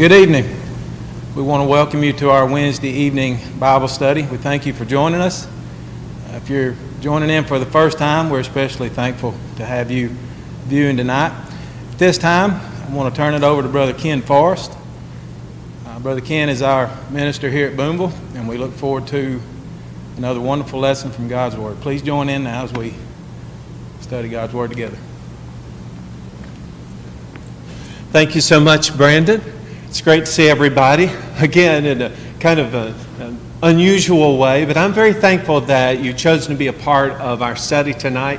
Good evening. We want to welcome you to our Wednesday evening Bible study. We thank you for joining us. Uh, if you're joining in for the first time, we're especially thankful to have you viewing tonight. At this time, I want to turn it over to Brother Ken Forrest. Uh, Brother Ken is our minister here at Boonville, and we look forward to another wonderful lesson from God's Word. Please join in now as we study God's Word together. Thank you so much, Brandon. It's great to see everybody again in a kind of a, an unusual way, but I'm very thankful that you've chosen to be a part of our study tonight.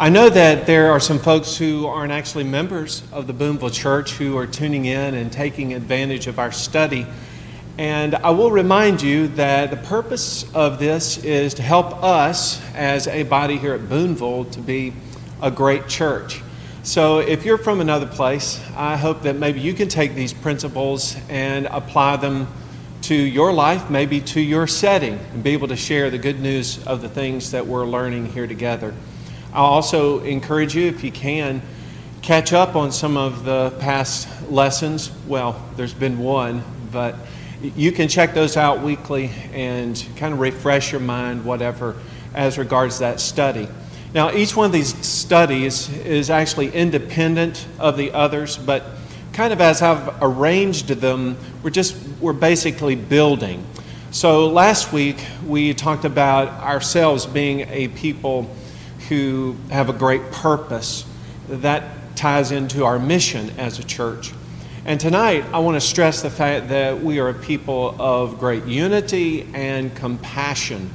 I know that there are some folks who aren't actually members of the Boonville Church who are tuning in and taking advantage of our study. And I will remind you that the purpose of this is to help us as a body here at Boonville to be a great church. So, if you're from another place, I hope that maybe you can take these principles and apply them to your life, maybe to your setting, and be able to share the good news of the things that we're learning here together. I'll also encourage you, if you can, catch up on some of the past lessons. Well, there's been one, but you can check those out weekly and kind of refresh your mind, whatever, as regards that study. Now, each one of these studies is actually independent of the others, but kind of as I've arranged them, we're just, we're basically building. So last week, we talked about ourselves being a people who have a great purpose. That ties into our mission as a church. And tonight, I want to stress the fact that we are a people of great unity and compassion.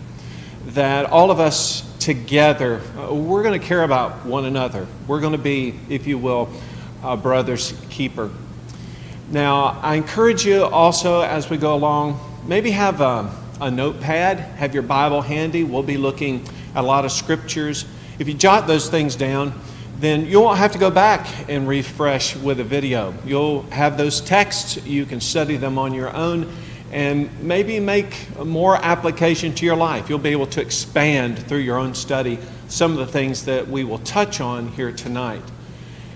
That all of us together, uh, we're going to care about one another. We're going to be, if you will, a brother's keeper. Now, I encourage you also as we go along, maybe have a, a notepad, have your Bible handy. We'll be looking at a lot of scriptures. If you jot those things down, then you won't have to go back and refresh with a video. You'll have those texts, you can study them on your own and maybe make more application to your life. You'll be able to expand through your own study some of the things that we will touch on here tonight.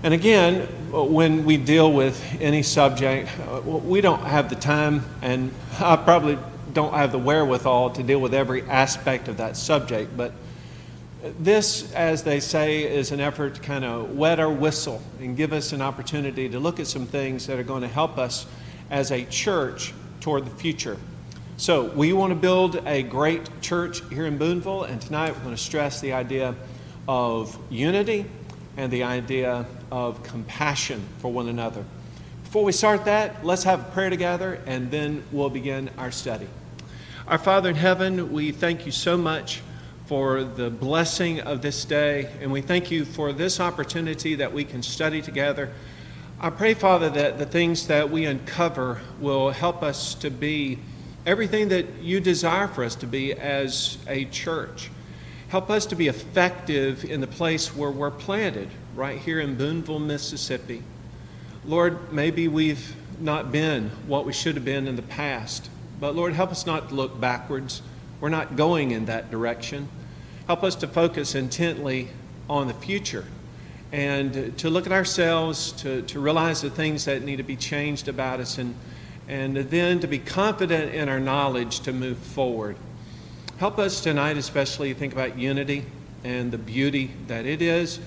And again, when we deal with any subject, uh, we don't have the time, and I probably don't have the wherewithal to deal with every aspect of that subject, but this, as they say, is an effort to kind of wet our whistle and give us an opportunity to look at some things that are going to help us as a church toward the future. So, we want to build a great church here in Boonville, and tonight we're going to stress the idea of unity and the idea of compassion for one another. Before we start that, let's have a prayer together, and then we'll begin our study. Our Father in heaven, we thank you so much for the blessing of this day, and we thank you for this opportunity that we can study together. I pray, Father, that the things that we uncover will help us to be everything that you desire for us to be as a church. Help us to be effective in the place where we're planted, right here in Boonville, Mississippi. Lord, maybe we've not been what we should have been in the past, but Lord, help us not to look backwards. We're not going in that direction. Help us to focus intently on the future and to look at ourselves, to, to realize the things that need to be changed about us, and, and then to be confident in our knowledge to move forward. Help us tonight, especially, think about unity and the beauty that it is,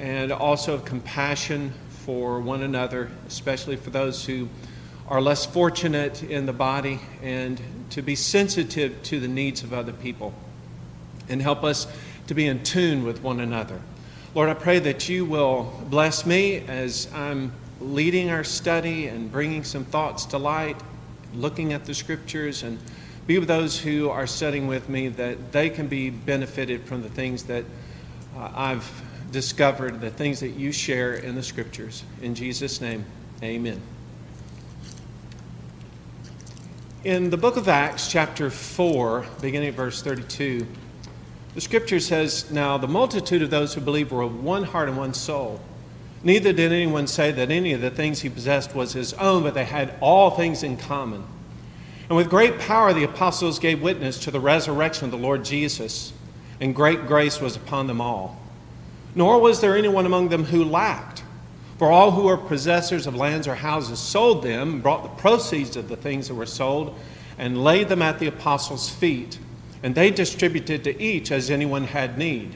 and also compassion for one another, especially for those who are less fortunate in the body, and to be sensitive to the needs of other people. And help us to be in tune with one another. Lord, I pray that you will bless me as I'm leading our study and bringing some thoughts to light, looking at the scriptures, and be with those who are studying with me that they can be benefited from the things that uh, I've discovered, the things that you share in the scriptures. In Jesus' name, amen. In the book of Acts, chapter 4, beginning at verse 32, the scripture says, Now the multitude of those who believed were of one heart and one soul. Neither did anyone say that any of the things he possessed was his own, but they had all things in common. And with great power the apostles gave witness to the resurrection of the Lord Jesus, and great grace was upon them all. Nor was there anyone among them who lacked. For all who were possessors of lands or houses sold them, and brought the proceeds of the things that were sold, and laid them at the apostles' feet, and they distributed to each as anyone had need.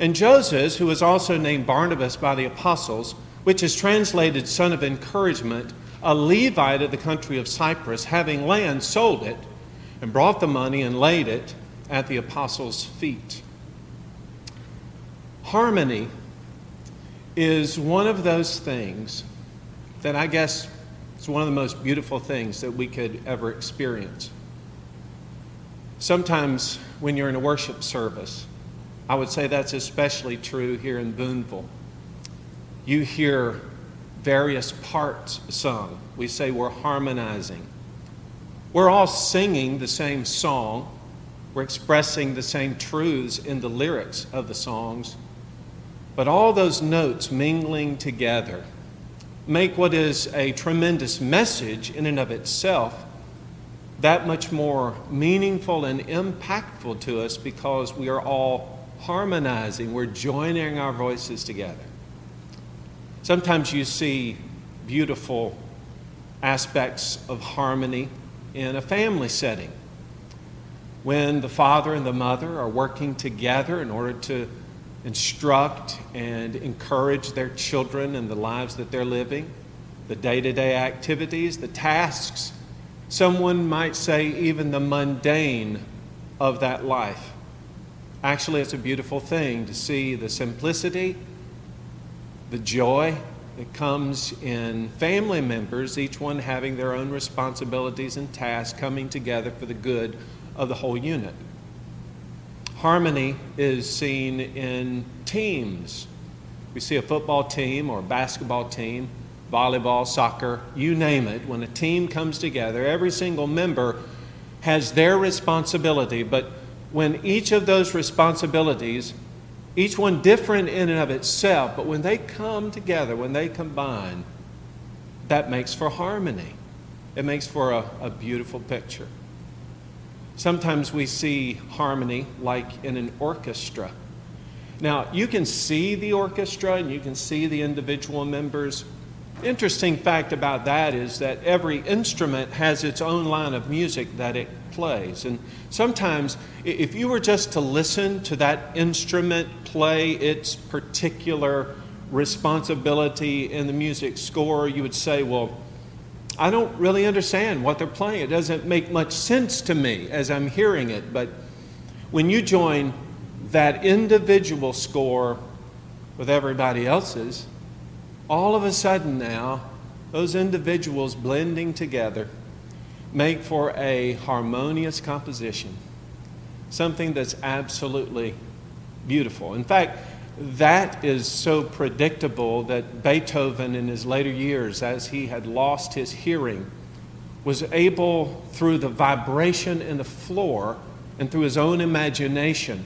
And Joseph, who was also named Barnabas by the apostles, which is translated son of encouragement, a Levite of the country of Cyprus, having land, sold it, and brought the money and laid it at the apostles' feet. Harmony is one of those things that I guess is one of the most beautiful things that we could ever experience. Sometimes when you're in a worship service, I would say that's especially true here in Boonville. You hear various parts sung. We say we're harmonizing. We're all singing the same song. We're expressing the same truths in the lyrics of the songs but all those notes mingling together make what is a tremendous message in and of itself that much more meaningful and impactful to us because we are all harmonizing, we're joining our voices together. Sometimes you see beautiful aspects of harmony in a family setting when the father and the mother are working together in order to instruct and encourage their children in the lives that they're living, the day to day activities, the tasks, someone might say even the mundane of that life. Actually, it's a beautiful thing to see the simplicity, the joy that comes in family members, each one having their own responsibilities and tasks coming together for the good of the whole unit. Harmony is seen in teams. We see a football team or a basketball team, volleyball, soccer, you name it. When a team comes together, every single member has their responsibility, but when each of those responsibilities, each one different in and of itself, but when they come together, when they combine, that makes for harmony. It makes for a, a beautiful picture. Sometimes we see harmony like in an orchestra. Now, you can see the orchestra and you can see the individual members. Interesting fact about that is that every instrument has its own line of music that it plays. And sometimes, if you were just to listen to that instrument play its particular responsibility in the music score, you would say, well, I don't really understand what they're playing. It doesn't make much sense to me as I'm hearing it. But when you join that individual score with everybody else's, all of a sudden now, those individuals blending together make for a harmonious composition, something that's absolutely beautiful. In fact, that is so predictable that Beethoven, in his later years, as he had lost his hearing, was able, through the vibration in the floor and through his own imagination,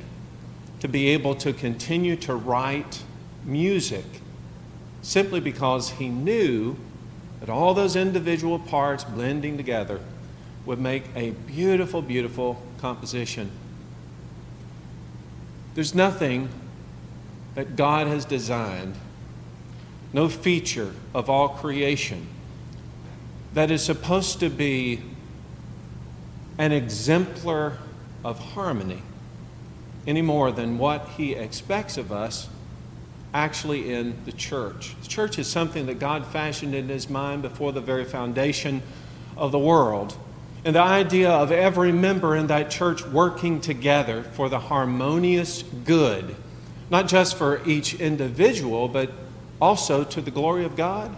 to be able to continue to write music simply because he knew that all those individual parts blending together would make a beautiful, beautiful composition. There's nothing that God has designed, no feature of all creation that is supposed to be an exemplar of harmony any more than what He expects of us actually in the church. The church is something that God fashioned in His mind before the very foundation of the world. And the idea of every member in that church working together for the harmonious good not just for each individual, but also to the glory of God.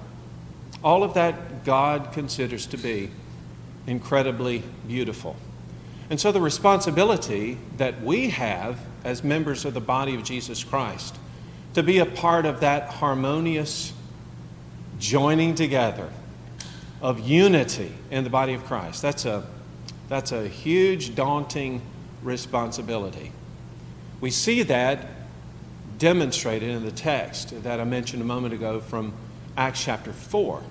All of that God considers to be incredibly beautiful. And so, the responsibility that we have as members of the body of Jesus Christ to be a part of that harmonious joining together of unity in the body of Christ, that's a, that's a huge, daunting responsibility. We see that demonstrated in the text that I mentioned a moment ago from Acts chapter 4.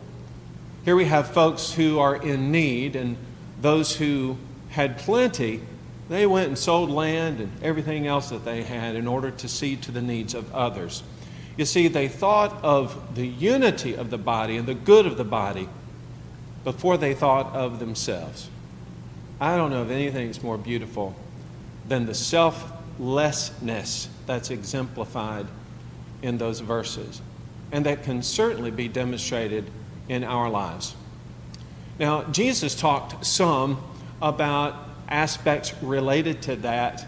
Here we have folks who are in need, and those who had plenty, they went and sold land and everything else that they had in order to see to the needs of others. You see, they thought of the unity of the body and the good of the body before they thought of themselves. I don't know of anything that's more beautiful than the selflessness that's exemplified in those verses, and that can certainly be demonstrated in our lives. Now, Jesus talked some about aspects related to that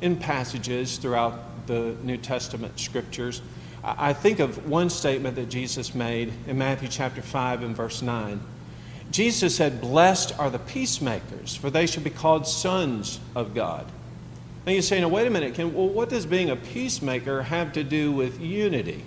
in passages throughout the New Testament scriptures. I think of one statement that Jesus made in Matthew chapter 5 and verse 9. Jesus said, Blessed are the peacemakers, for they shall be called sons of God. Now you say, now wait a minute, Ken, well, what does being a peacemaker have to do with unity?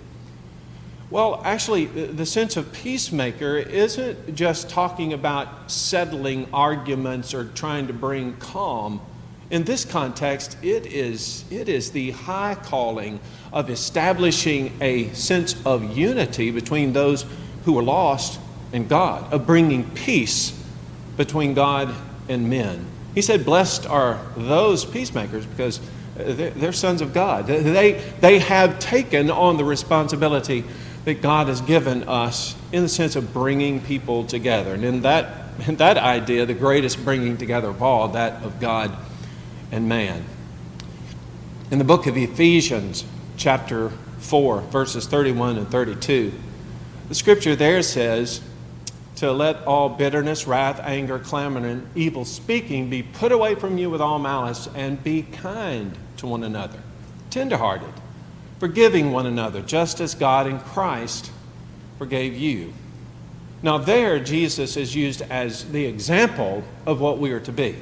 Well, actually, the sense of peacemaker isn't just talking about settling arguments or trying to bring calm. In this context, it is, it is the high calling of establishing a sense of unity between those who are lost and God, of bringing peace between God and men. He said, Blessed are those peacemakers because they're sons of God. They, they have taken on the responsibility that God has given us in the sense of bringing people together. And in that, in that idea, the greatest bringing together of all, that of God and man. In the book of Ephesians, chapter 4, verses 31 and 32, the scripture there says, to let all bitterness, wrath, anger, clamor, and evil speaking be put away from you with all malice, and be kind to one another, tenderhearted forgiving one another, just as God in Christ forgave you. Now, there, Jesus is used as the example of what we are to be.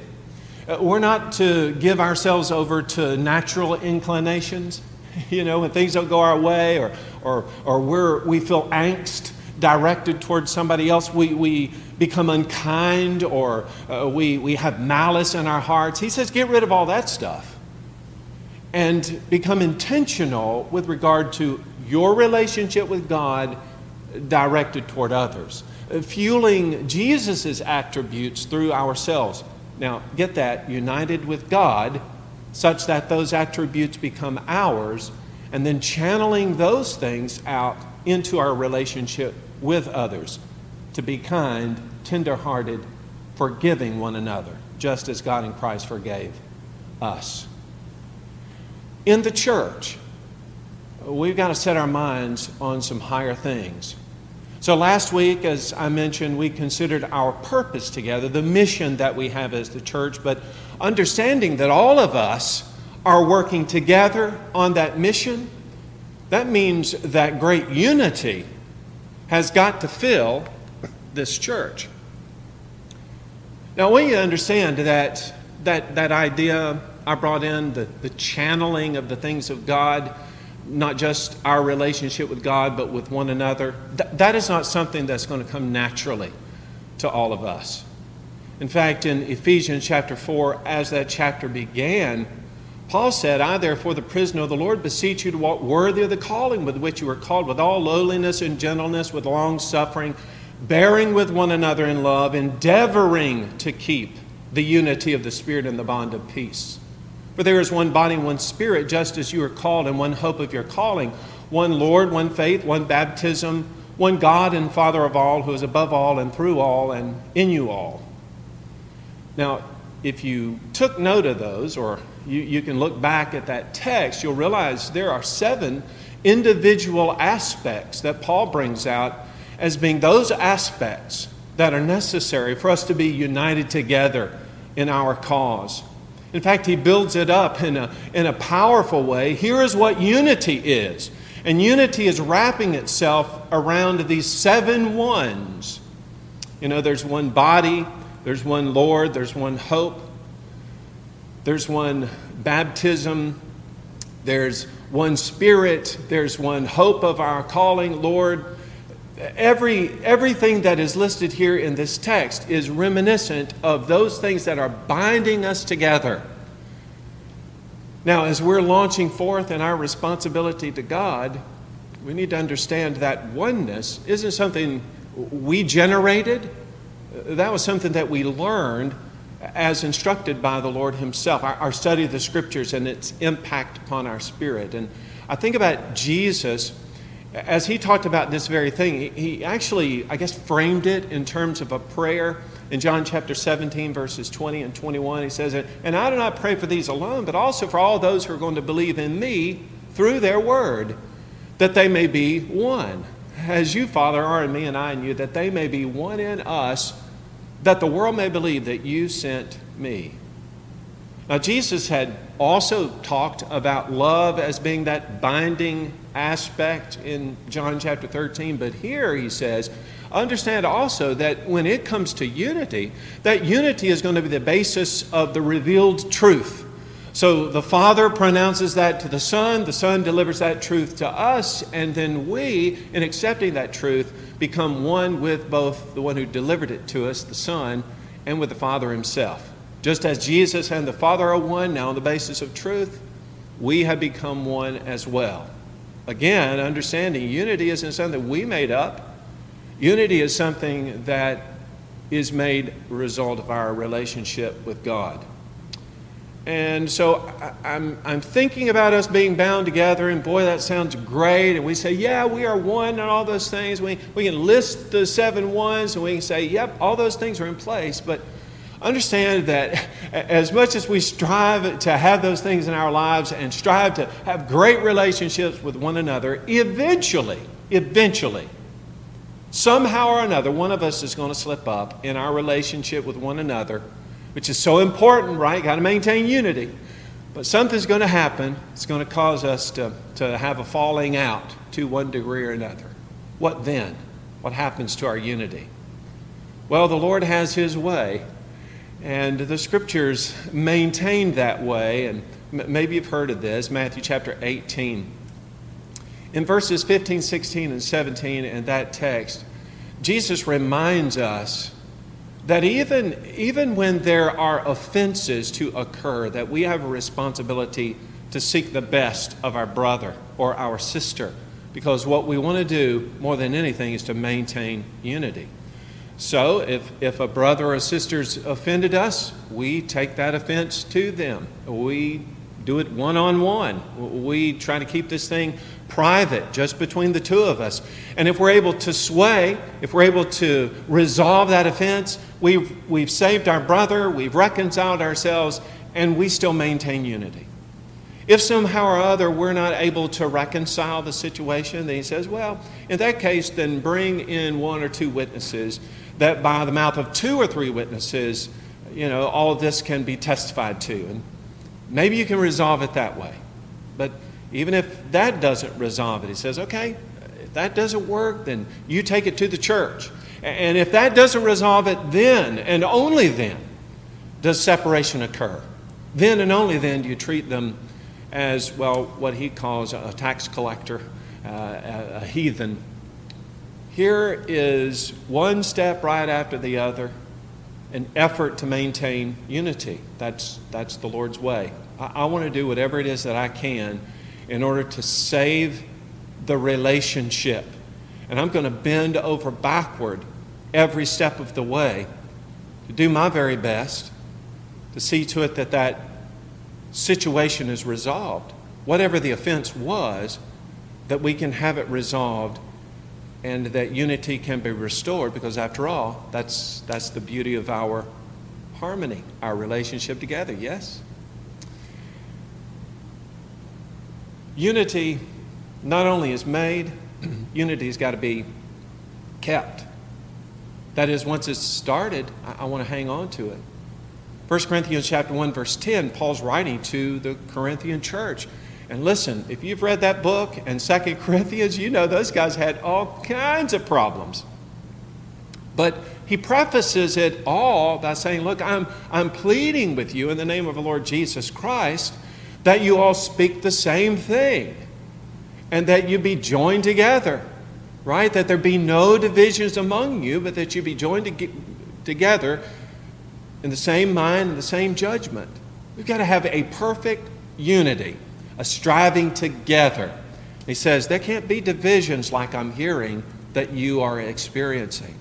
Uh, we're not to give ourselves over to natural inclinations, you know, when things don't go our way or, or, or we're, we feel angst directed towards somebody else, we, we become unkind or uh, we, we have malice in our hearts. He says, get rid of all that stuff and become intentional with regard to your relationship with God directed toward others, uh, fueling Jesus' attributes through ourselves. Now, get that, united with God, such that those attributes become ours, and then channeling those things out into our relationship with others to be kind, tenderhearted, forgiving one another, just as God in Christ forgave us in the church, we've got to set our minds on some higher things. So, last week, as I mentioned, we considered our purpose together, the mission that we have as the church, but understanding that all of us are working together on that mission, that means that great unity has got to fill this church. Now, we understand that, that, that idea I brought in the, the channeling of the things of God, not just our relationship with God, but with one another. Th- that is not something that's going to come naturally to all of us. In fact, in Ephesians chapter 4, as that chapter began, Paul said, I, therefore, the prisoner of the Lord, beseech you to walk worthy of the calling with which you were called, with all lowliness and gentleness, with long suffering, bearing with one another in love, endeavoring to keep the unity of the Spirit in the bond of peace. For there is one body, and one spirit, just as you are called, and one hope of your calling, one Lord, one faith, one baptism, one God and Father of all, who is above all and through all and in you all. Now, if you took note of those, or you, you can look back at that text, you'll realize there are seven individual aspects that Paul brings out as being those aspects that are necessary for us to be united together in our cause. In fact, he builds it up in a, in a powerful way. Here is what unity is. And unity is wrapping itself around these seven ones. You know, there's one body, there's one Lord, there's one hope, there's one baptism, there's one spirit, there's one hope of our calling, Lord, every, everything that is listed here in this text is reminiscent of those things that are binding us together. Now, as we're launching forth in our responsibility to God, we need to understand that oneness isn't something we generated. That was something that we learned as instructed by the Lord Himself, our, our study of the Scriptures and its impact upon our spirit. And I think about Jesus as he talked about this very thing, he actually, I guess, framed it in terms of a prayer. In John chapter 17, verses 20 and 21, he says, And I do not pray for these alone, but also for all those who are going to believe in me through their word, that they may be one. As you, Father, are in me and I in you, that they may be one in us, that the world may believe that you sent me. Now, Jesus had also talked about love as being that binding aspect in John chapter 13, but here he says, understand also that when it comes to unity, that unity is going to be the basis of the revealed truth. So the Father pronounces that to the Son, the Son delivers that truth to us, and then we, in accepting that truth, become one with both the one who delivered it to us, the Son, and with the Father Himself. Just as Jesus and the Father are one, now on the basis of truth, we have become one as well. Again, understanding unity isn't something we made up. Unity is something that is made a result of our relationship with God. And so I'm, I'm thinking about us being bound together, and boy, that sounds great. And we say, yeah, we are one and all those things. We, we can list the seven ones and we can say, yep, all those things are in place. But understand that as much as we strive to have those things in our lives and strive to have great relationships with one another, eventually, eventually, somehow or another, one of us is going to slip up in our relationship with one another which is so important, right? Got to maintain unity. But something's going to happen. It's going to cause us to, to have a falling out to one degree or another. What then? What happens to our unity? Well, the Lord has His way, and the scriptures maintain that way. And maybe you've heard of this Matthew chapter 18. In verses 15, 16, and 17 in that text, Jesus reminds us that even, even when there are offenses to occur, that we have a responsibility to seek the best of our brother or our sister. Because what we want to do more than anything is to maintain unity. So if, if a brother or sister's offended us, we take that offense to them. We do it one on one. We try to keep this thing private, just between the two of us. And if we're able to sway, if we're able to resolve that offense, we've, we've saved our brother, we've reconciled ourselves, and we still maintain unity. If somehow or other we're not able to reconcile the situation, then he says, well, in that case, then bring in one or two witnesses, that by the mouth of two or three witnesses, you know, all of this can be testified to. And maybe you can resolve it that way. But even if that doesn't resolve it, he says, okay, if that doesn't work, then you take it to the church. And if that doesn't resolve it, then and only then does separation occur. Then and only then do you treat them as, well, what he calls a tax collector, uh, a, a heathen. Here is one step right after the other, an effort to maintain unity. That's, that's the Lord's way. I, I want to do whatever it is that I can in order to save the relationship. And I'm going to bend over backward every step of the way to do my very best to see to it that that situation is resolved. Whatever the offense was, that we can have it resolved and that unity can be restored because after all that's that's the beauty of our harmony our relationship together yes Unity not only is made, unity's got to be kept. That is, once it's started, I, I want to hang on to it. 1 Corinthians chapter 1, verse 10, Paul's writing to the Corinthian church. And listen, if you've read that book and 2 Corinthians, you know those guys had all kinds of problems. But he prefaces it all by saying, Look, I'm, I'm pleading with you in the name of the Lord Jesus Christ that you all speak the same thing and that you be joined together, right? That there be no divisions among you, but that you be joined to together in the same mind and the same judgment. We've got to have a perfect unity, a striving together. He says there can't be divisions like I'm hearing that you are experiencing.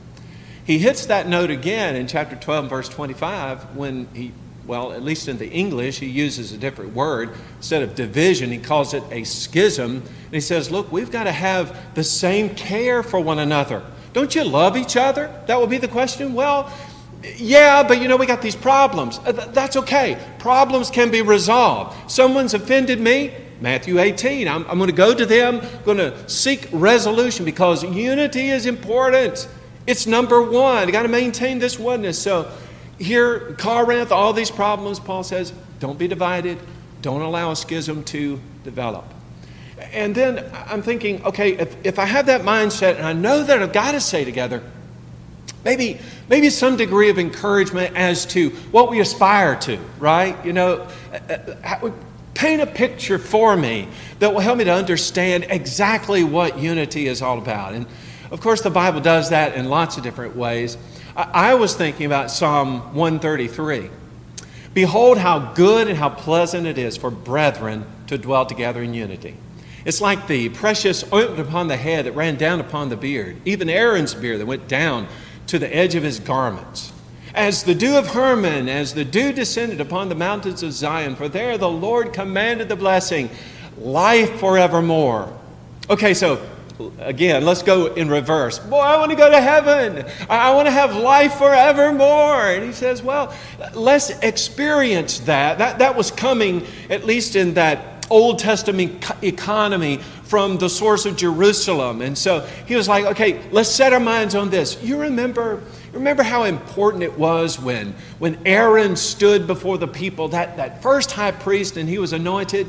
He hits that note again in chapter 12, verse 25, when he well, at least in the English, he uses a different word. Instead of division, he calls it a schism. And he says, Look, we've got to have the same care for one another. Don't you love each other? That will be the question. Well, yeah, but you know, we got these problems. Uh, that's okay. Problems can be resolved. Someone's offended me, Matthew 18. I'm, I'm going to go to them, going to seek resolution because unity is important. It's number one. You got to maintain this oneness. So, here, Corinth, all these problems, Paul says, don't be divided. Don't allow a schism to develop. And then I'm thinking, okay, if, if I have that mindset and I know that I've got to stay together, maybe, maybe some degree of encouragement as to what we aspire to, right? You know, uh, uh, paint a picture for me that will help me to understand exactly what unity is all about. And of course, the Bible does that in lots of different ways. I was thinking about Psalm 133. Behold, how good and how pleasant it is for brethren to dwell together in unity. It's like the precious ointment upon the head that ran down upon the beard, even Aaron's beard that went down to the edge of his garments. As the dew of Hermon, as the dew descended upon the mountains of Zion, for there the Lord commanded the blessing, life forevermore. Okay, so again, let's go in reverse. Boy, I want to go to heaven. I want to have life forevermore. And he says, well, let's experience that. That, that was coming, at least in that Old Testament economy, from the source of Jerusalem. And so he was like, okay, let's set our minds on this. You remember. Remember how important it was when, when Aaron stood before the people, that, that first high priest, and he was anointed?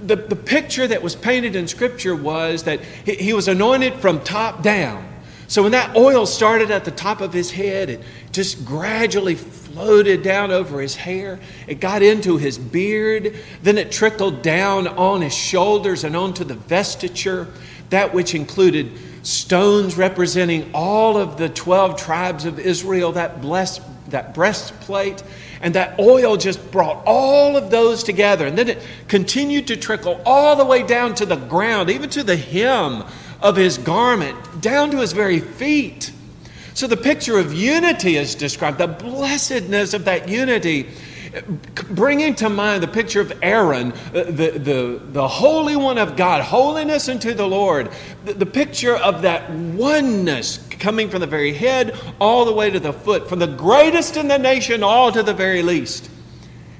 the, the picture that was painted in Scripture was that he, he was anointed from top down. So when that oil started at the top of his head, it just gradually floated down over his hair. It got into his beard. Then it trickled down on his shoulders and onto the vestiture, that which included stones representing all of the 12 tribes of Israel, that, blessed, that breastplate. And that oil just brought all of those together. And then it continued to trickle all the way down to the ground, even to the hem of his garment, down to his very feet. So the picture of unity is described, the blessedness of that unity bringing to mind the picture of Aaron, uh, the, the, the Holy One of God, holiness unto the Lord, the, the picture of that oneness coming from the very head all the way to the foot, from the greatest in the nation all to the very least.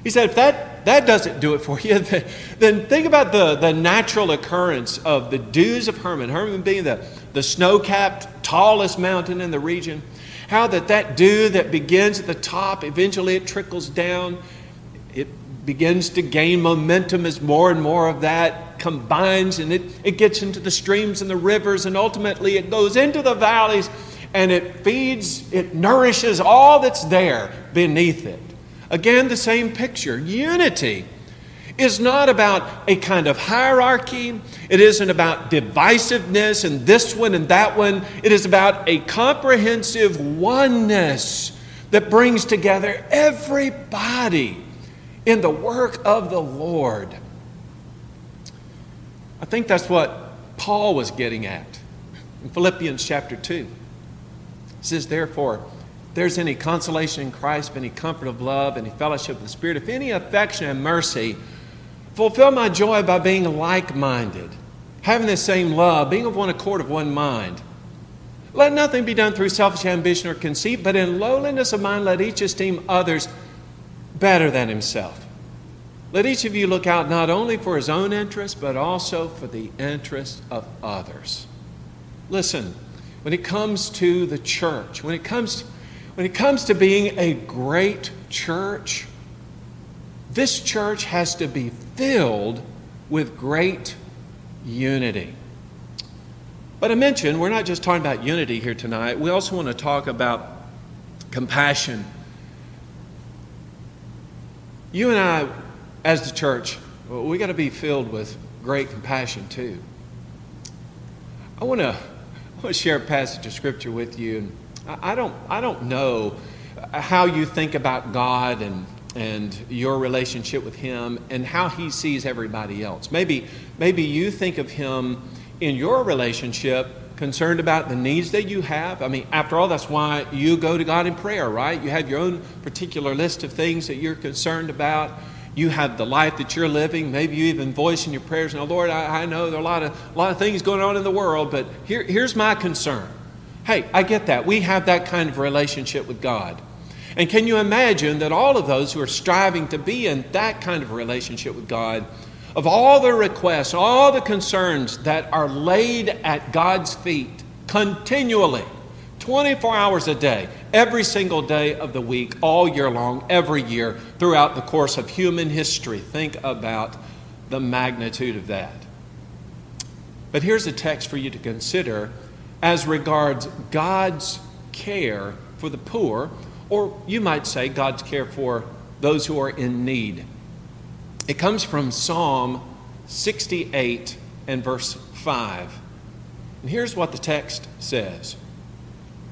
He said, if that, that doesn't do it for you, then think about the, the natural occurrence of the dews of Hermon, Hermon being the, the snow capped, tallest mountain in the region. How that that dew that begins at the top, eventually it trickles down. It begins to gain momentum as more and more of that combines and it, it gets into the streams and the rivers and ultimately it goes into the valleys and it feeds, it nourishes all that's there beneath it. Again, the same picture. Unity is not about a kind of hierarchy. It isn't about divisiveness and this one and that one. It is about a comprehensive oneness that brings together everybody in the work of the Lord. I think that's what Paul was getting at in Philippians chapter 2. It says, Therefore, there's any consolation in Christ, if any comfort of love, any fellowship of the Spirit, if any affection and mercy, Fulfill my joy by being like minded, having the same love, being of one accord, of one mind. Let nothing be done through selfish ambition or conceit, but in lowliness of mind, let each esteem others better than himself. Let each of you look out not only for his own interest, but also for the interest of others. Listen, when it comes to the church, when it comes, when it comes to being a great church, this church has to be filled with great unity. But I mentioned we're not just talking about unity here tonight, we also want to talk about compassion. You and I, as the church, we got to be filled with great compassion too. I want to, I want to share a passage of scripture with you. I don't, I don't know how you think about God and and your relationship with him and how he sees everybody else. Maybe, maybe you think of him in your relationship concerned about the needs that you have. I mean, after all, that's why you go to God in prayer, right? You have your own particular list of things that you're concerned about. You have the life that you're living. Maybe you even voice in your prayers, now, Lord, I, I know there are a lot, of, a lot of things going on in the world, but here, here's my concern. Hey, I get that. We have that kind of relationship with God. And can you imagine that all of those who are striving to be in that kind of relationship with God, of all the requests, all the concerns that are laid at God's feet continually, 24 hours a day, every single day of the week, all year long, every year, throughout the course of human history. Think about the magnitude of that. But here's a text for you to consider as regards God's care for the poor or you might say God's care for those who are in need. It comes from Psalm 68 and verse 5. And here's what the text says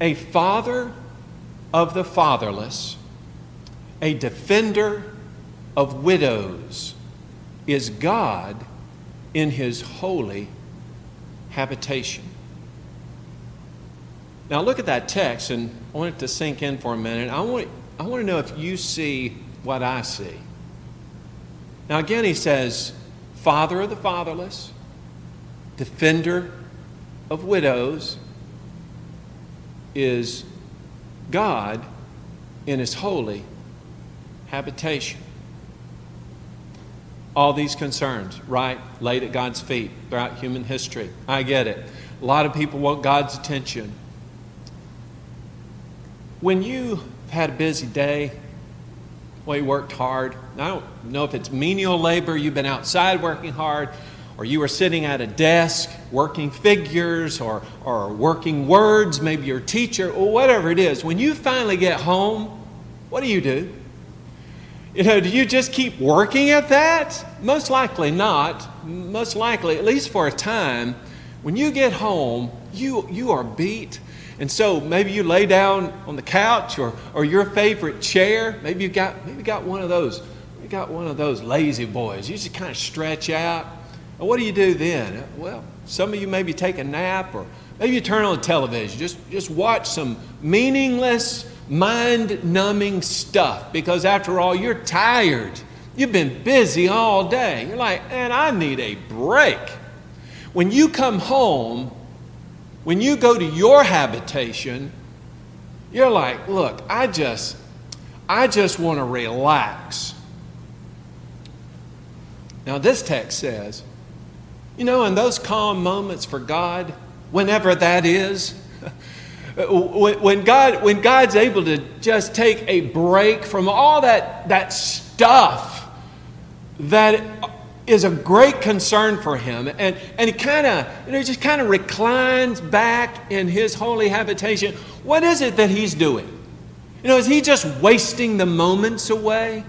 A father of the fatherless, a defender of widows, is God in his holy habitation. Now look at that text, and I want it to sink in for a minute. I want, I want to know if you see what I see. Now, again, he says, Father of the fatherless, defender of widows, is God in his holy habitation. All these concerns, right, laid at God's feet throughout human history. I get it. A lot of people want God's attention. When you've had a busy day, well, you worked hard. I don't know if it's menial labor, you've been outside working hard, or you were sitting at a desk working figures or, or working words, maybe you're teacher, or whatever it is. When you finally get home, what do you do? You know, do you just keep working at that? Most likely not. Most likely, at least for a time, when you get home, you, you are beat and so maybe you lay down on the couch or, or your favorite chair. Maybe you got maybe got one of those. You got one of those lazy boys. You just kind of stretch out. And what do you do then? Well, some of you maybe take a nap or maybe you turn on the television. Just just watch some meaningless, mind-numbing stuff because after all, you're tired. You've been busy all day. You're like, man, I need a break. When you come home, when you go to your habitation, you're like, look, I just, I just want to relax. Now, this text says, you know, in those calm moments for God, whenever that is, when, God, when God's able to just take a break from all that, that stuff that is a great concern for him. And, and he kind of, you know, just kind of reclines back in his holy habitation. What is it that he's doing? You know, is he just wasting the moments away?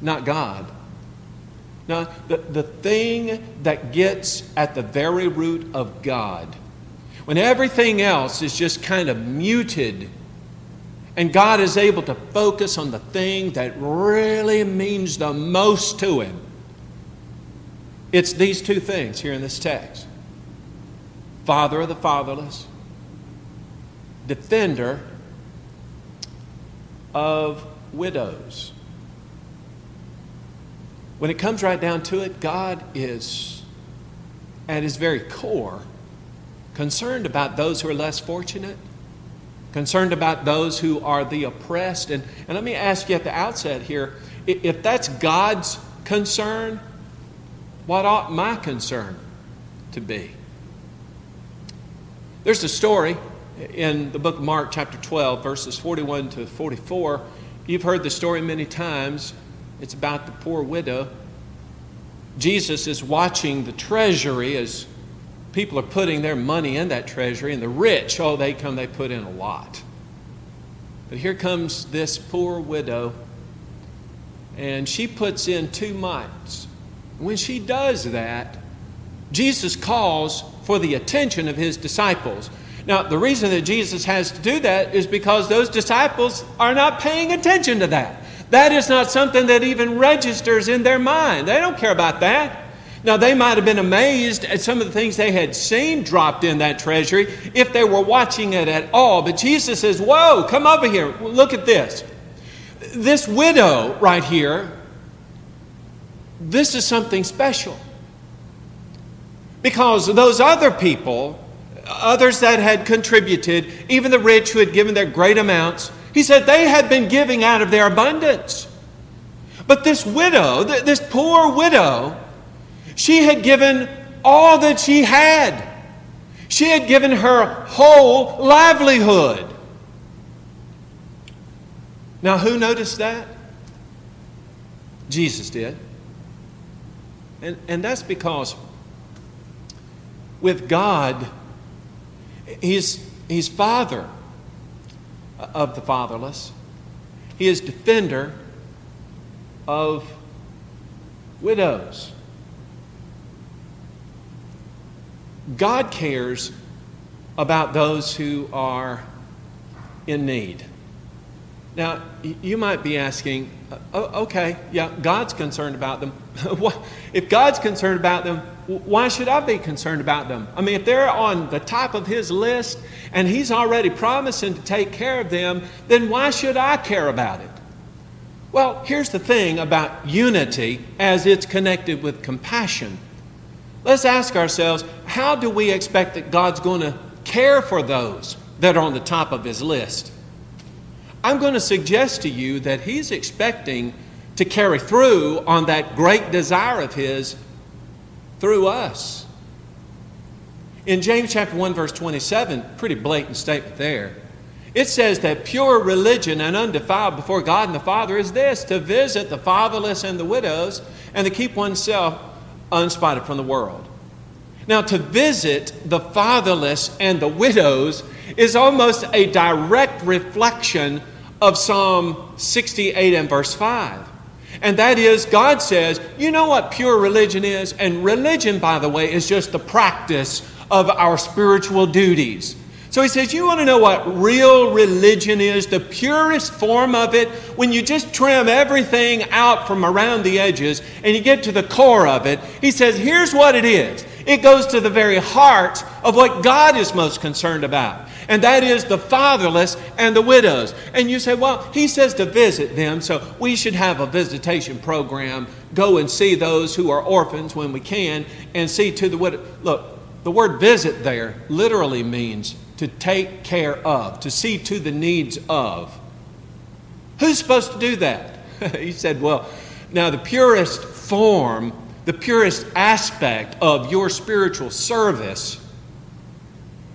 Not God. No, the, the thing that gets at the very root of God, when everything else is just kind of muted, and God is able to focus on the thing that really means the most to him, it's these two things here in this text Father of the fatherless, defender of widows. When it comes right down to it, God is, at his very core, concerned about those who are less fortunate, concerned about those who are the oppressed. And, and let me ask you at the outset here if that's God's concern, what ought my concern to be? There's a story in the book of Mark, chapter 12, verses 41 to 44. You've heard the story many times. It's about the poor widow. Jesus is watching the treasury as people are putting their money in that treasury, and the rich, oh, they come, they put in a lot. But here comes this poor widow, and she puts in two mites. When she does that, Jesus calls for the attention of his disciples. Now, the reason that Jesus has to do that is because those disciples are not paying attention to that. That is not something that even registers in their mind. They don't care about that. Now, they might have been amazed at some of the things they had seen dropped in that treasury if they were watching it at all. But Jesus says, Whoa, come over here. Look at this. This widow right here, this is something special. Because those other people, others that had contributed, even the rich who had given their great amounts, he said they had been giving out of their abundance. But this widow, this poor widow, she had given all that she had. She had given her whole livelihood. Now, who noticed that? Jesus did. And, and that's because with God, He's, he's Father of the fatherless, He is defender of widows. God cares about those who are in need. Now, you might be asking, oh, okay, yeah, God's concerned about them. if God's concerned about them, why should I be concerned about them? I mean, if they're on the top of His list and He's already promising to take care of them, then why should I care about it? Well, here's the thing about unity as it's connected with compassion. Let's ask ourselves how do we expect that God's going to care for those that are on the top of his list? I'm going to suggest to you that he's expecting to carry through on that great desire of his through us. In James chapter 1 verse 27, pretty blatant statement there. It says that pure religion and undefiled before God and the Father is this to visit the fatherless and the widows and to keep oneself unspotted from the world. Now, to visit the fatherless and the widows is almost a direct reflection of Psalm 68 and verse 5. And that is, God says, you know what pure religion is? And religion, by the way, is just the practice of our spiritual duties. So he says, You want to know what real religion is? The purest form of it, when you just trim everything out from around the edges and you get to the core of it, he says, Here's what it is it goes to the very heart of what God is most concerned about. And that is the fatherless and the widows. And you say, well, he says to visit them, so we should have a visitation program. Go and see those who are orphans when we can, and see to the widow. Look, the word visit there literally means to take care of, to see to the needs of. Who's supposed to do that? he said, Well, now the purest form, the purest aspect of your spiritual service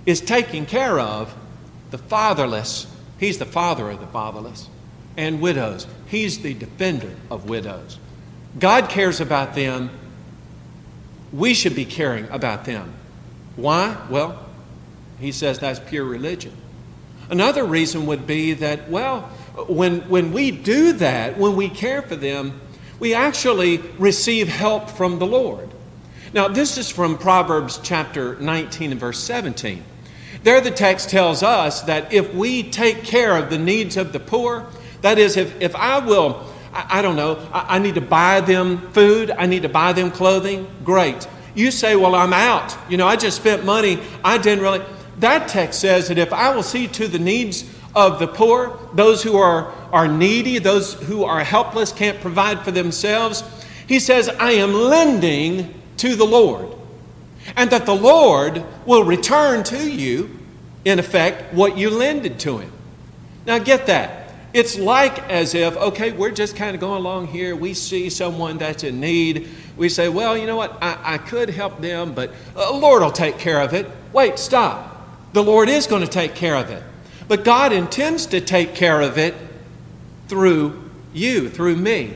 is taking care of the fatherless. He's the father of the fatherless. And widows. He's the defender of widows. God cares about them. We should be caring about them. Why? Well, he says that's pure religion. Another reason would be that, well, when, when we do that, when we care for them, we actually receive help from the Lord. Now, this is from Proverbs chapter 19 and verse 17. There, the text tells us that if we take care of the needs of the poor, that is, if, if I will, I, I don't know, I, I need to buy them food, I need to buy them clothing, great. You say, well, I'm out. You know, I just spent money, I didn't really that text says that if I will see to the needs of the poor, those who are, are needy, those who are helpless, can't provide for themselves, he says, I am lending to the Lord. And that the Lord will return to you, in effect, what you lended to him. Now, get that. It's like as if, okay, we're just kind of going along here. We see someone that's in need. We say, well, you know what? I, I could help them, but the uh, Lord will take care of it. Wait, stop. The Lord is going to take care of it. But God intends to take care of it through you, through me.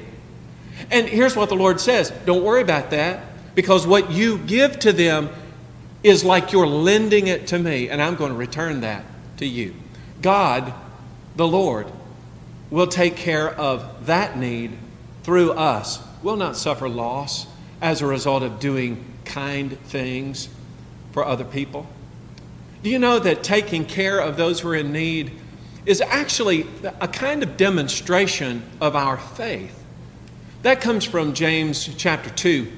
And here's what the Lord says don't worry about that because what you give to them is like you're lending it to me, and I'm going to return that to you. God, the Lord, will take care of that need through us. We'll not suffer loss as a result of doing kind things for other people. Do you know that taking care of those who are in need is actually a kind of demonstration of our faith? That comes from James chapter 2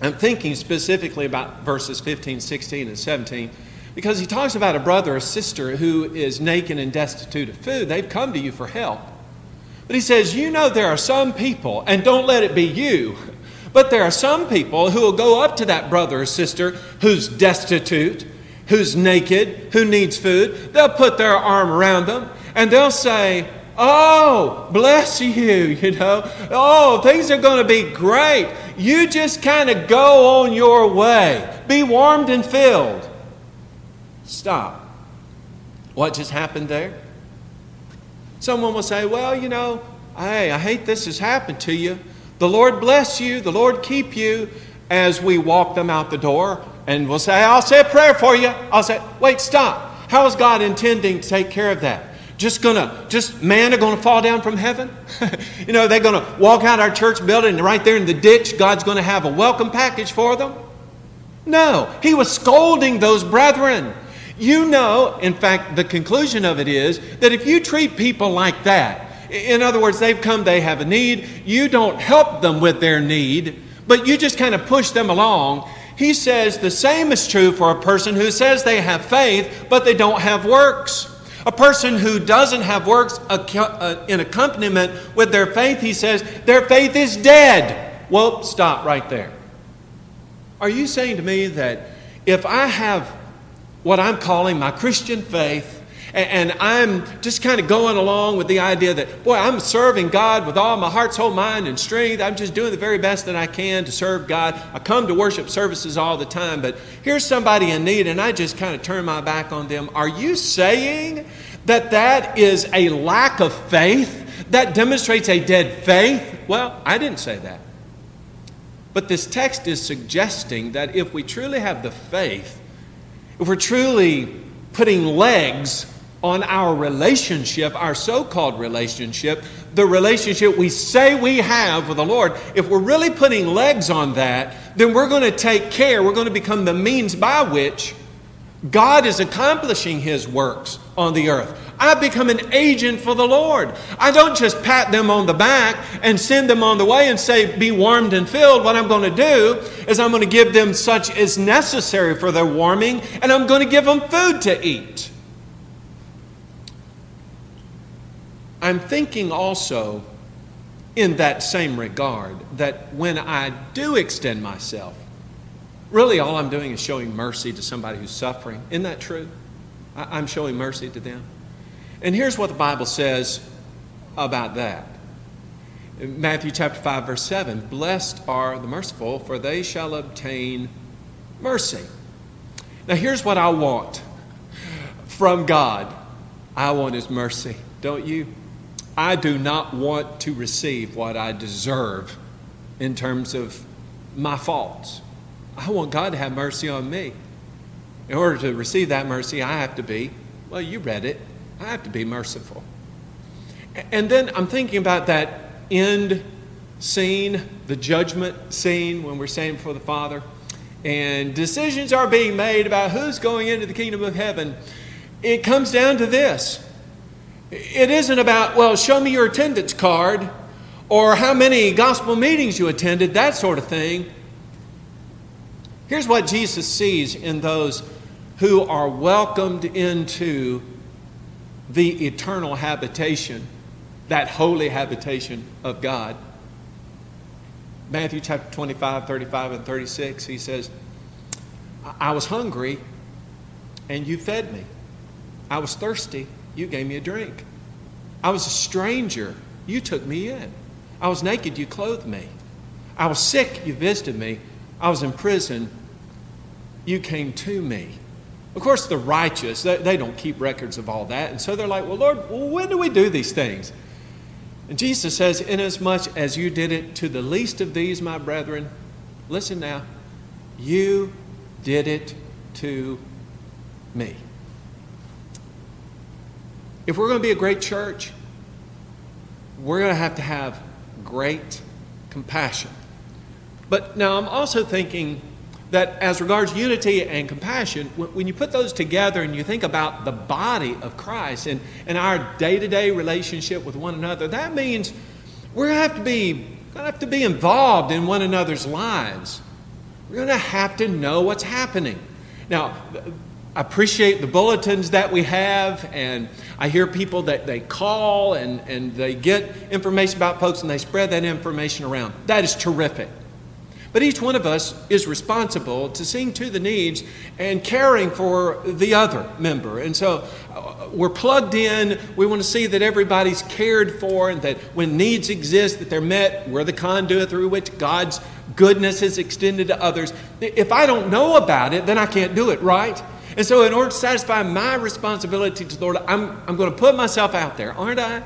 I'm thinking specifically about verses 15, 16, and 17 because he talks about a brother or sister who is naked and destitute of food. They've come to you for help. But he says, You know, there are some people, and don't let it be you, but there are some people who will go up to that brother or sister who's destitute, who's naked, who needs food. They'll put their arm around them and they'll say, Oh, bless you, you know. Oh, things are going to be great. You just kind of go on your way. Be warmed and filled. Stop. What just happened there? Someone will say, Well, you know, hey, I hate this has happened to you. The Lord bless you, the Lord keep you as we walk them out the door. And we'll say, I'll say a prayer for you. I'll say, Wait, stop. How is God intending to take care of that? Just gonna, just manna gonna fall down from heaven? you know, they're gonna walk out our church building and right there in the ditch, God's gonna have a welcome package for them? No, he was scolding those brethren. You know, in fact, the conclusion of it is that if you treat people like that, in other words, they've come, they have a need, you don't help them with their need, but you just kind of push them along. He says the same is true for a person who says they have faith, but they don't have works. A person who doesn't have works uh, in accompaniment with their faith, he says, their faith is dead. Well, stop right there. Are you saying to me that if I have what I'm calling my Christian faith, and, I'm just kind of going along with the idea that, boy, I'm serving God with all my heart, soul, mind, and strength. I'm just doing the very best that I can to serve God. I come to worship services all the time, but here's somebody in need, and I just kind of turn my back on them. Are you saying that that is a lack of faith? That demonstrates a dead faith? Well, I didn't say that. But this text is suggesting that if we truly have the faith, if we're truly putting legs on our relationship, our so called relationship, the relationship we say we have with the Lord, if we're really putting legs on that, then we're going to take care, we're going to become the means by which God is accomplishing His works on the earth. I become an agent for the Lord. I don't just pat them on the back and send them on the way and say, Be warmed and filled. What I'm going to do is I'm going to give them such as necessary for their warming, and I'm going to give them food to eat. I'm thinking also in that same regard that when I do extend myself, really all I'm doing is showing mercy to somebody who's suffering. Isn't that true? I'm showing mercy to them. And here's what the Bible says about that. In Matthew chapter 5 verse 7, blessed are the merciful for they shall obtain mercy. Now here's what I want from God. I want his mercy, don't you? I do not want to receive what I deserve in terms of my faults. I want God to have mercy on me. In order to receive that mercy, I have to be, well, you read it, I have to be merciful. And then I'm thinking about that end scene, the judgment scene when we're standing before the Father, and decisions are being made about who's going into the kingdom of heaven. It comes down to this. It isn't about, well, show me your attendance card or how many gospel meetings you attended, that sort of thing. Here's what Jesus sees in those who are welcomed into the eternal habitation, that holy habitation of God. Matthew chapter 25, 35, and 36, he says, I was hungry and you fed me. I was thirsty, you gave me a drink. I was a stranger, you took me in. I was naked, you clothed me. I was sick, you visited me. I was in prison, you came to me. Of course, the righteous, they, they don't keep records of all that. And so they're like, well, Lord, when do we do these things? And Jesus says, Inasmuch as you did it to the least of these, my brethren, listen now, you did it to me. If we're going to be a great church, we're going to have to have great compassion. But now I'm also thinking that as regards unity and compassion, when you put those together and you think about the body of Christ and, and our day to day relationship with one another, that means we're going to have to be, to have to be involved in one another's lives. We're going to have to know what's happening. Now, appreciate the bulletins that we have, and I hear people that they call and, and they get information about folks and they spread that information around. That is terrific. But each one of us is responsible to seeing to the needs and caring for the other member. And so uh, we're plugged in. We want to see that everybody's cared for and that when needs exist, that they're met. We're the conduit through which God's goodness is extended to others. If I don't know about it, then I can't do it, right? And so, in order to satisfy my responsibility to the Lord, I'm, I'm going to put myself out there, aren't I?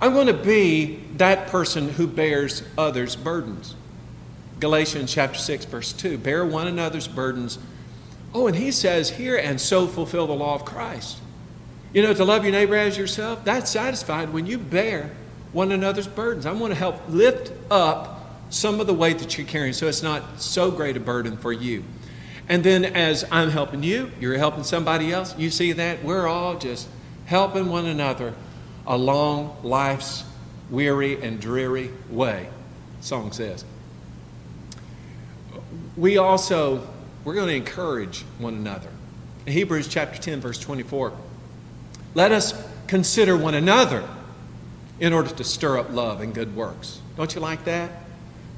I'm going to be that person who bears others' burdens. Galatians chapter 6, verse 2. Bear one another's burdens. Oh, and he says here, and so fulfill the law of Christ. You know, to love your neighbor as yourself, that's satisfied when you bear one another's burdens. I want to help lift up some of the weight that you're carrying so it's not so great a burden for you. And then as I'm helping you, you're helping somebody else. You see that? We're all just helping one another along life's weary and dreary way, song says we also we're going to encourage one another. In Hebrews chapter 10 verse 24, let us consider one another in order to stir up love and good works. Don't you like that?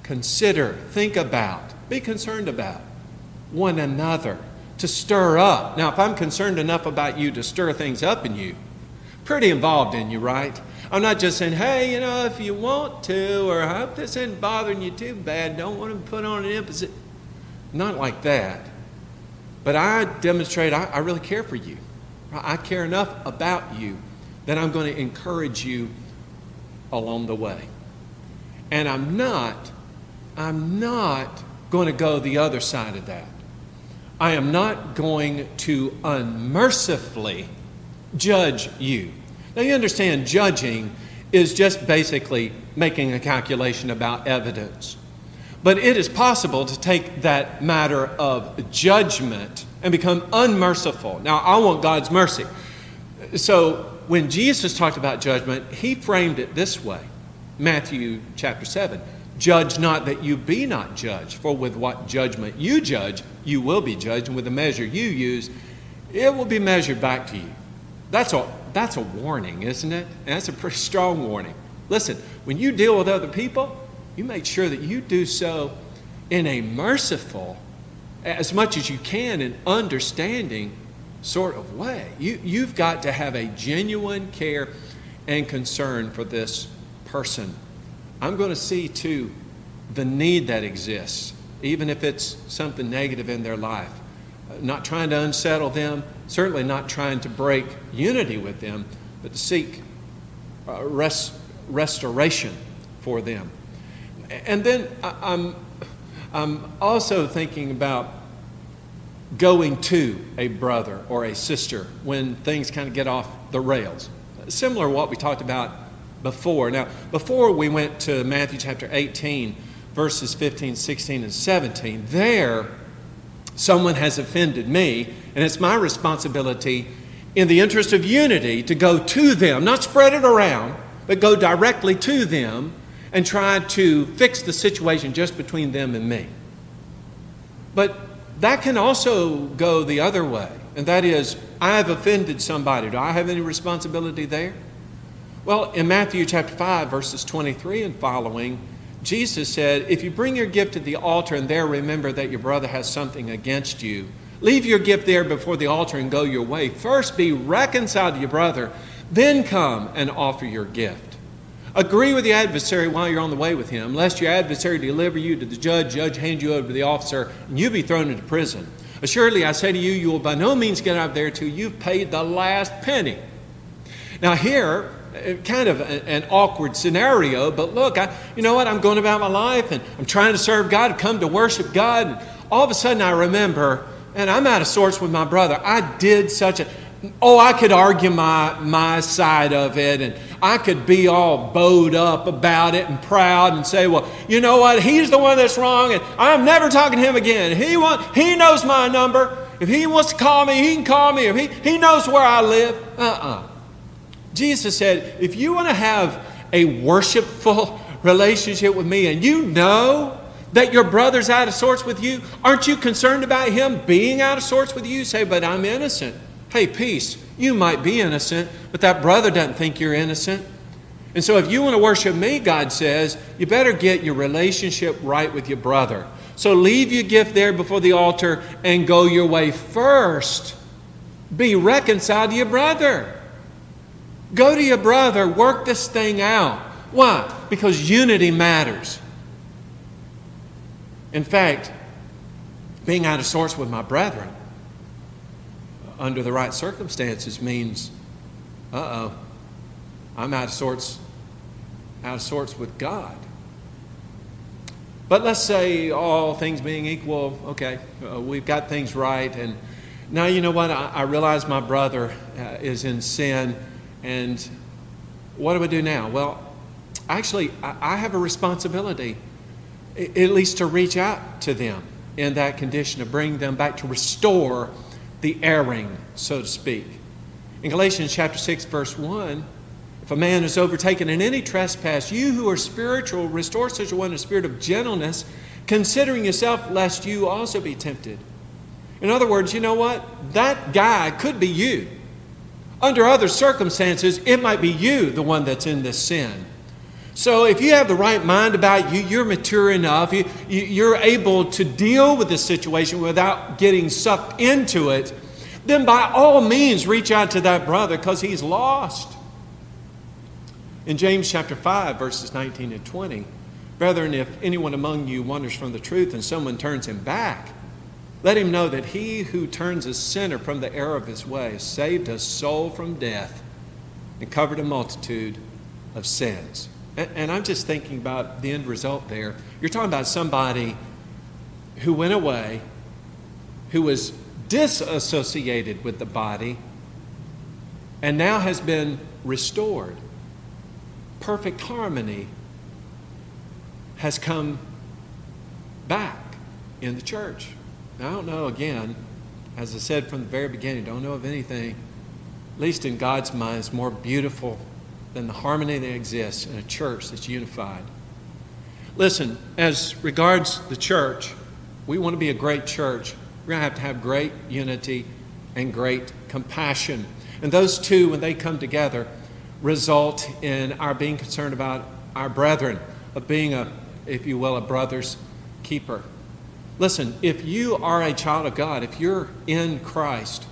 Consider, think about, be concerned about one another to stir up. Now, if I'm concerned enough about you to stir things up in you, pretty involved in you, right? I'm not just saying, hey, you know, if you want to, or I hope this isn't bothering you too bad, don't want to put on an emphasis. Not like that. But I demonstrate I, I really care for you. I care enough about you that I'm going to encourage you along the way. And I'm not, I'm not going to go the other side of that. I am not going to unmercifully judge you. Now, you understand, judging is just basically making a calculation about evidence. But it is possible to take that matter of judgment and become unmerciful. Now, I want God's mercy. So, when Jesus talked about judgment, he framed it this way Matthew chapter 7 Judge not that you be not judged, for with what judgment you judge, you will be judged, and with the measure you use, it will be measured back to you. That's a, that's a warning, isn't it? And that's a pretty strong warning. Listen, when you deal with other people, you make sure that you do so in a merciful, as much as you can, an understanding sort of way. You, you've got to have a genuine care and concern for this person. I'm going to see to the need that exists, even if it's something negative in their life. Uh, not trying to unsettle them, certainly not trying to break unity with them, but to seek uh, rest, restoration for them. And then I'm, I'm also thinking about going to a brother or a sister when things kind of get off the rails. Similar to what we talked about before. Now, before we went to Matthew chapter 18, verses 15, 16, and 17, there someone has offended me, and it's my responsibility, in the interest of unity, to go to them, not spread it around, but go directly to them and try to fix the situation just between them and me. But that can also go the other way, and that is, I have offended somebody. Do I have any responsibility there? Well, in Matthew chapter 5, verses 23 and following, Jesus said, If you bring your gift to the altar and there remember that your brother has something against you, leave your gift there before the altar and go your way. First be reconciled to your brother, then come and offer your gift. Agree with the adversary while you're on the way with him, lest your adversary deliver you to the judge, judge hand you over to the officer, and you be thrown into prison. Assuredly, I say to you, you will by no means get out of there till you've paid the last penny. Now, here, kind of an awkward scenario, but look, I, you know what? I'm going about my life and I'm trying to serve God, come to worship God, and all of a sudden I remember, and I'm out of sorts with my brother. I did such a, oh, I could argue my, my side of it and I could be all bowed up about it and proud and say, well, you know what? He's the one that's wrong and I'm never talking to him again. He, want, he knows my number. If he wants to call me, he can call me. If he, he knows where I live. Uh uh-uh. uh Jesus said, if you want to have a worshipful relationship with me and you know that your brother's out of sorts with you? Aren't you concerned about him being out of sorts with you? Say, but I'm innocent. Hey, peace. You might be innocent, but that brother doesn't think you're innocent. And so, if you want to worship me, God says, you better get your relationship right with your brother. So, leave your gift there before the altar and go your way first. Be reconciled to your brother. Go to your brother, work this thing out. Why? Because unity matters. In fact, being out of sorts with my brethren under the right circumstances means, uh oh, I'm out of sorts, out of sorts with God. But let's say all things being equal, okay, uh, we've got things right, and now you know what? I, I realize my brother uh, is in sin, and what do we do now? Well, actually, I, I have a responsibility, at least to reach out to them in that condition, to bring them back, to restore the erring, so to speak. In Galatians chapter 6, verse 1, if a man is overtaken in any trespass, you who are spiritual, restore such a one in a spirit of gentleness, considering yourself, lest you also be tempted. In other words, you know what? That guy could be you. Under other circumstances, it might be you, the one that's in this sin. So if you have the right mind about you, you're mature enough, you, you, are able to deal with the situation without getting sucked into it, then by all means reach out to that brother because he's lost. In James chapter 5, verses 19 and 20, Brethren, if anyone among you wanders from the truth and someone turns him back, let him know that he who turns a sinner from the error of his way saved a soul from death and covered a multitude of sins. And, and I'm just thinking about the end result there. You're talking about somebody who went away, who was disassociated with the body, and now has been restored perfect harmony has come back in the church. I don't know, again, as I said from the very beginning, don't know of anything, at least in God's mind, is more beautiful than the harmony that exists in a church that's unified. Listen, as regards the church, we want to be a great church. We're going to have to have great unity and great compassion. And those two, when they come together, result in our being concerned about our brethren, of being a, if you will, a brother's keeper. Listen, if you are a child of God, if you're in Christ,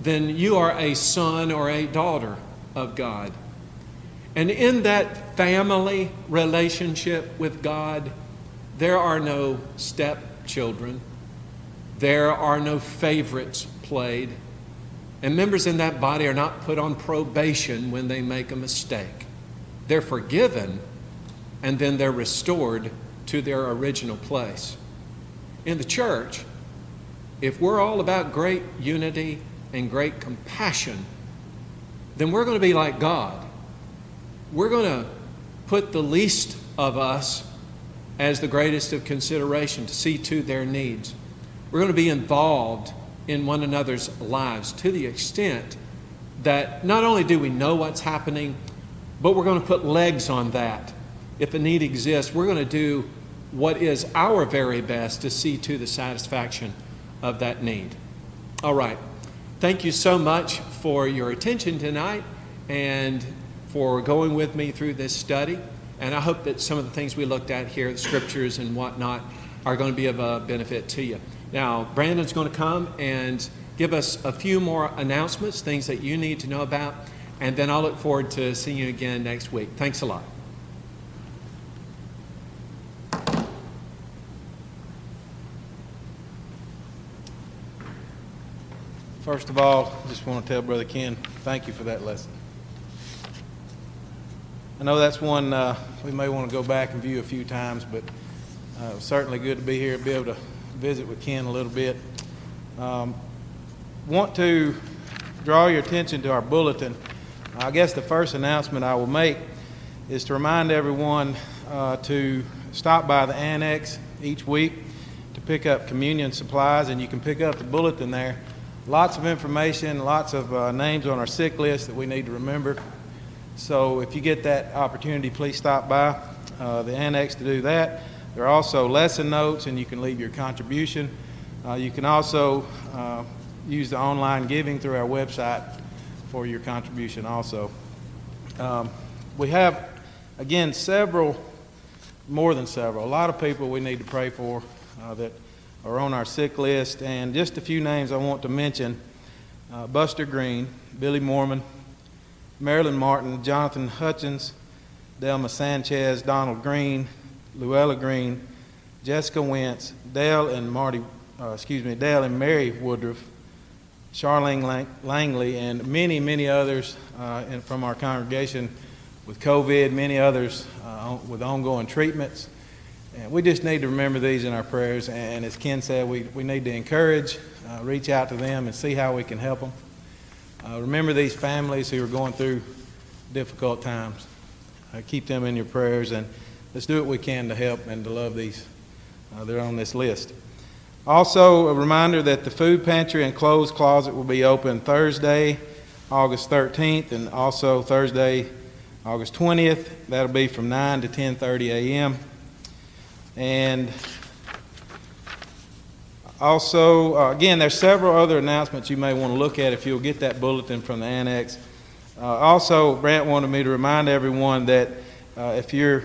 then you are a son or a daughter of God. And in that family relationship with God, there are no stepchildren, there are no favorites played. And members in that body are not put on probation when they make a mistake. They're forgiven and then they're restored to their original place. In the church, if we're all about great unity and great compassion, then we're going to be like God. We're going to put the least of us as the greatest of consideration to see to their needs. We're going to be involved in one another's lives to the extent that not only do we know what's happening, but we're going to put legs on that. If a need exists, we're going to do what is our very best to see to the satisfaction of that need. All right. Thank you so much for your attention tonight and for going with me through this study. And I hope that some of the things we looked at here, the scriptures and whatnot, are going to be of a benefit to you. Now, Brandon's going to come and give us a few more announcements, things that you need to know about, and then I'll look forward to seeing you again next week. Thanks a lot. First of all, just want to tell Brother Ken, thank you for that lesson. I know that's one uh, we may want to go back and view a few times, but uh, it was certainly good to be here and be able to visit with Ken a little bit. Um, want to draw your attention to our bulletin. I guess the first announcement I will make is to remind everyone uh, to stop by the annex each week to pick up communion supplies, and you can pick up the bulletin there. Lots of information, lots of uh, names on our sick list that we need to remember. So if you get that opportunity, please stop by uh, the annex to do that. There are also lesson notes, and you can leave your contribution. Uh, you can also uh, use the online giving through our website for your contribution also. Um, we have, again, several, more than several, a lot of people we need to pray for uh, that are on our sick list. And just a few names I want to mention uh, Buster Green, Billy Mormon, Marilyn Martin, Jonathan Hutchins, Delma Sanchez, Donald Green, Luella Green, Jessica Wentz, Dale and Marty, uh, excuse me, Dale and Mary Woodruff, Charlene Lang- Langley, and many, many others uh, and from our congregation with COVID, many others uh, with ongoing treatments. And we just need to remember these in our prayers. And as Ken said, we, we need to encourage, uh, reach out to them, and see how we can help them. Uh, remember these families who are going through difficult times. Uh, keep them in your prayers, and let's do what we can to help and to love these. Uh, they're on this list. Also, a reminder that the food pantry and clothes closet will be open Thursday, August 13th, and also Thursday, August 20th. That'll be from 9 to 10:30 a.m. And also, uh, again, there's several other announcements you may want to look at if you'll get that bulletin from the annex. Uh, also, Brant wanted me to remind everyone that uh, if you're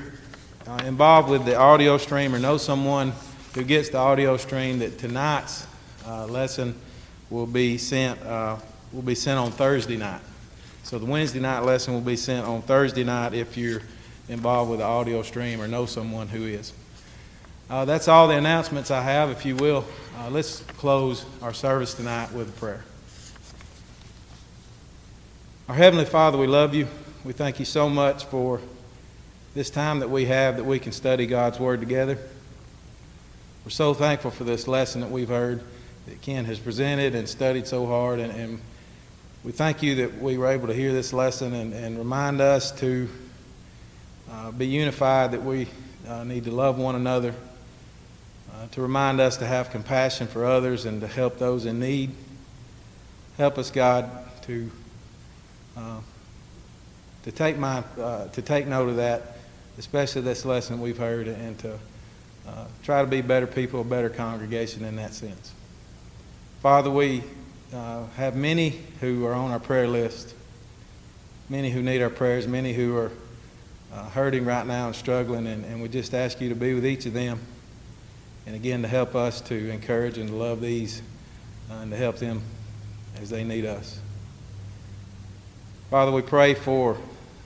uh, involved with the audio stream or know someone who gets the audio stream, that tonight's uh, lesson will be sent uh, will be sent on Thursday night. So the Wednesday night lesson will be sent on Thursday night if you're involved with the audio stream or know someone who is. Uh, that's all the announcements I have. If you will, uh, let's close our service tonight with a prayer. Our Heavenly Father, we love you. We thank you so much for this time that we have that we can study God's Word together. We're so thankful for this lesson that we've heard that Ken has presented and studied so hard. And, and we thank you that we were able to hear this lesson and, and remind us to uh, be unified, that we uh, need to love one another, uh, to remind us to have compassion for others and to help those in need. Help us, God, to uh, to take my uh, to take note of that, especially this lesson we've heard, and to uh, try to be better people, a better congregation in that sense. Father, we uh, have many who are on our prayer list, many who need our prayers, many who are hurting right now and struggling, and, and we just ask you to be with each of them, and again to help us to encourage and love these, uh, and to help them as they need us. Father, we pray for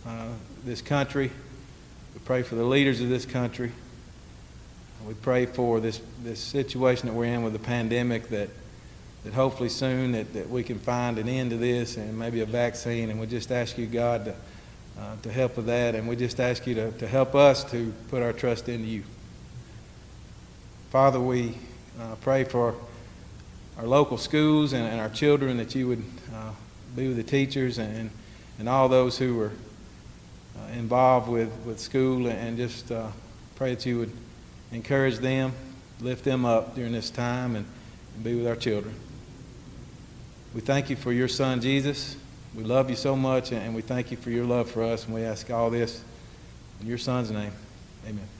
uh, this country. We pray for the leaders of this country. We pray for this, this situation that we're in with the pandemic that, that hopefully soon that, that we can find an end to this and maybe a vaccine. And we just ask you, God, to, uh, to help with that. And we just ask you to, to help us to put our trust in you. Father, we uh, pray for our local schools and, and our children that you would uh, be with the teachers and, and all those who are uh, involved with, with school and just uh, pray that you would encourage them, lift them up during this time, and, and be with our children. We thank you for your son, Jesus. We love you so much, and we thank you for your love for us, and we ask all this in your son's name. Amen.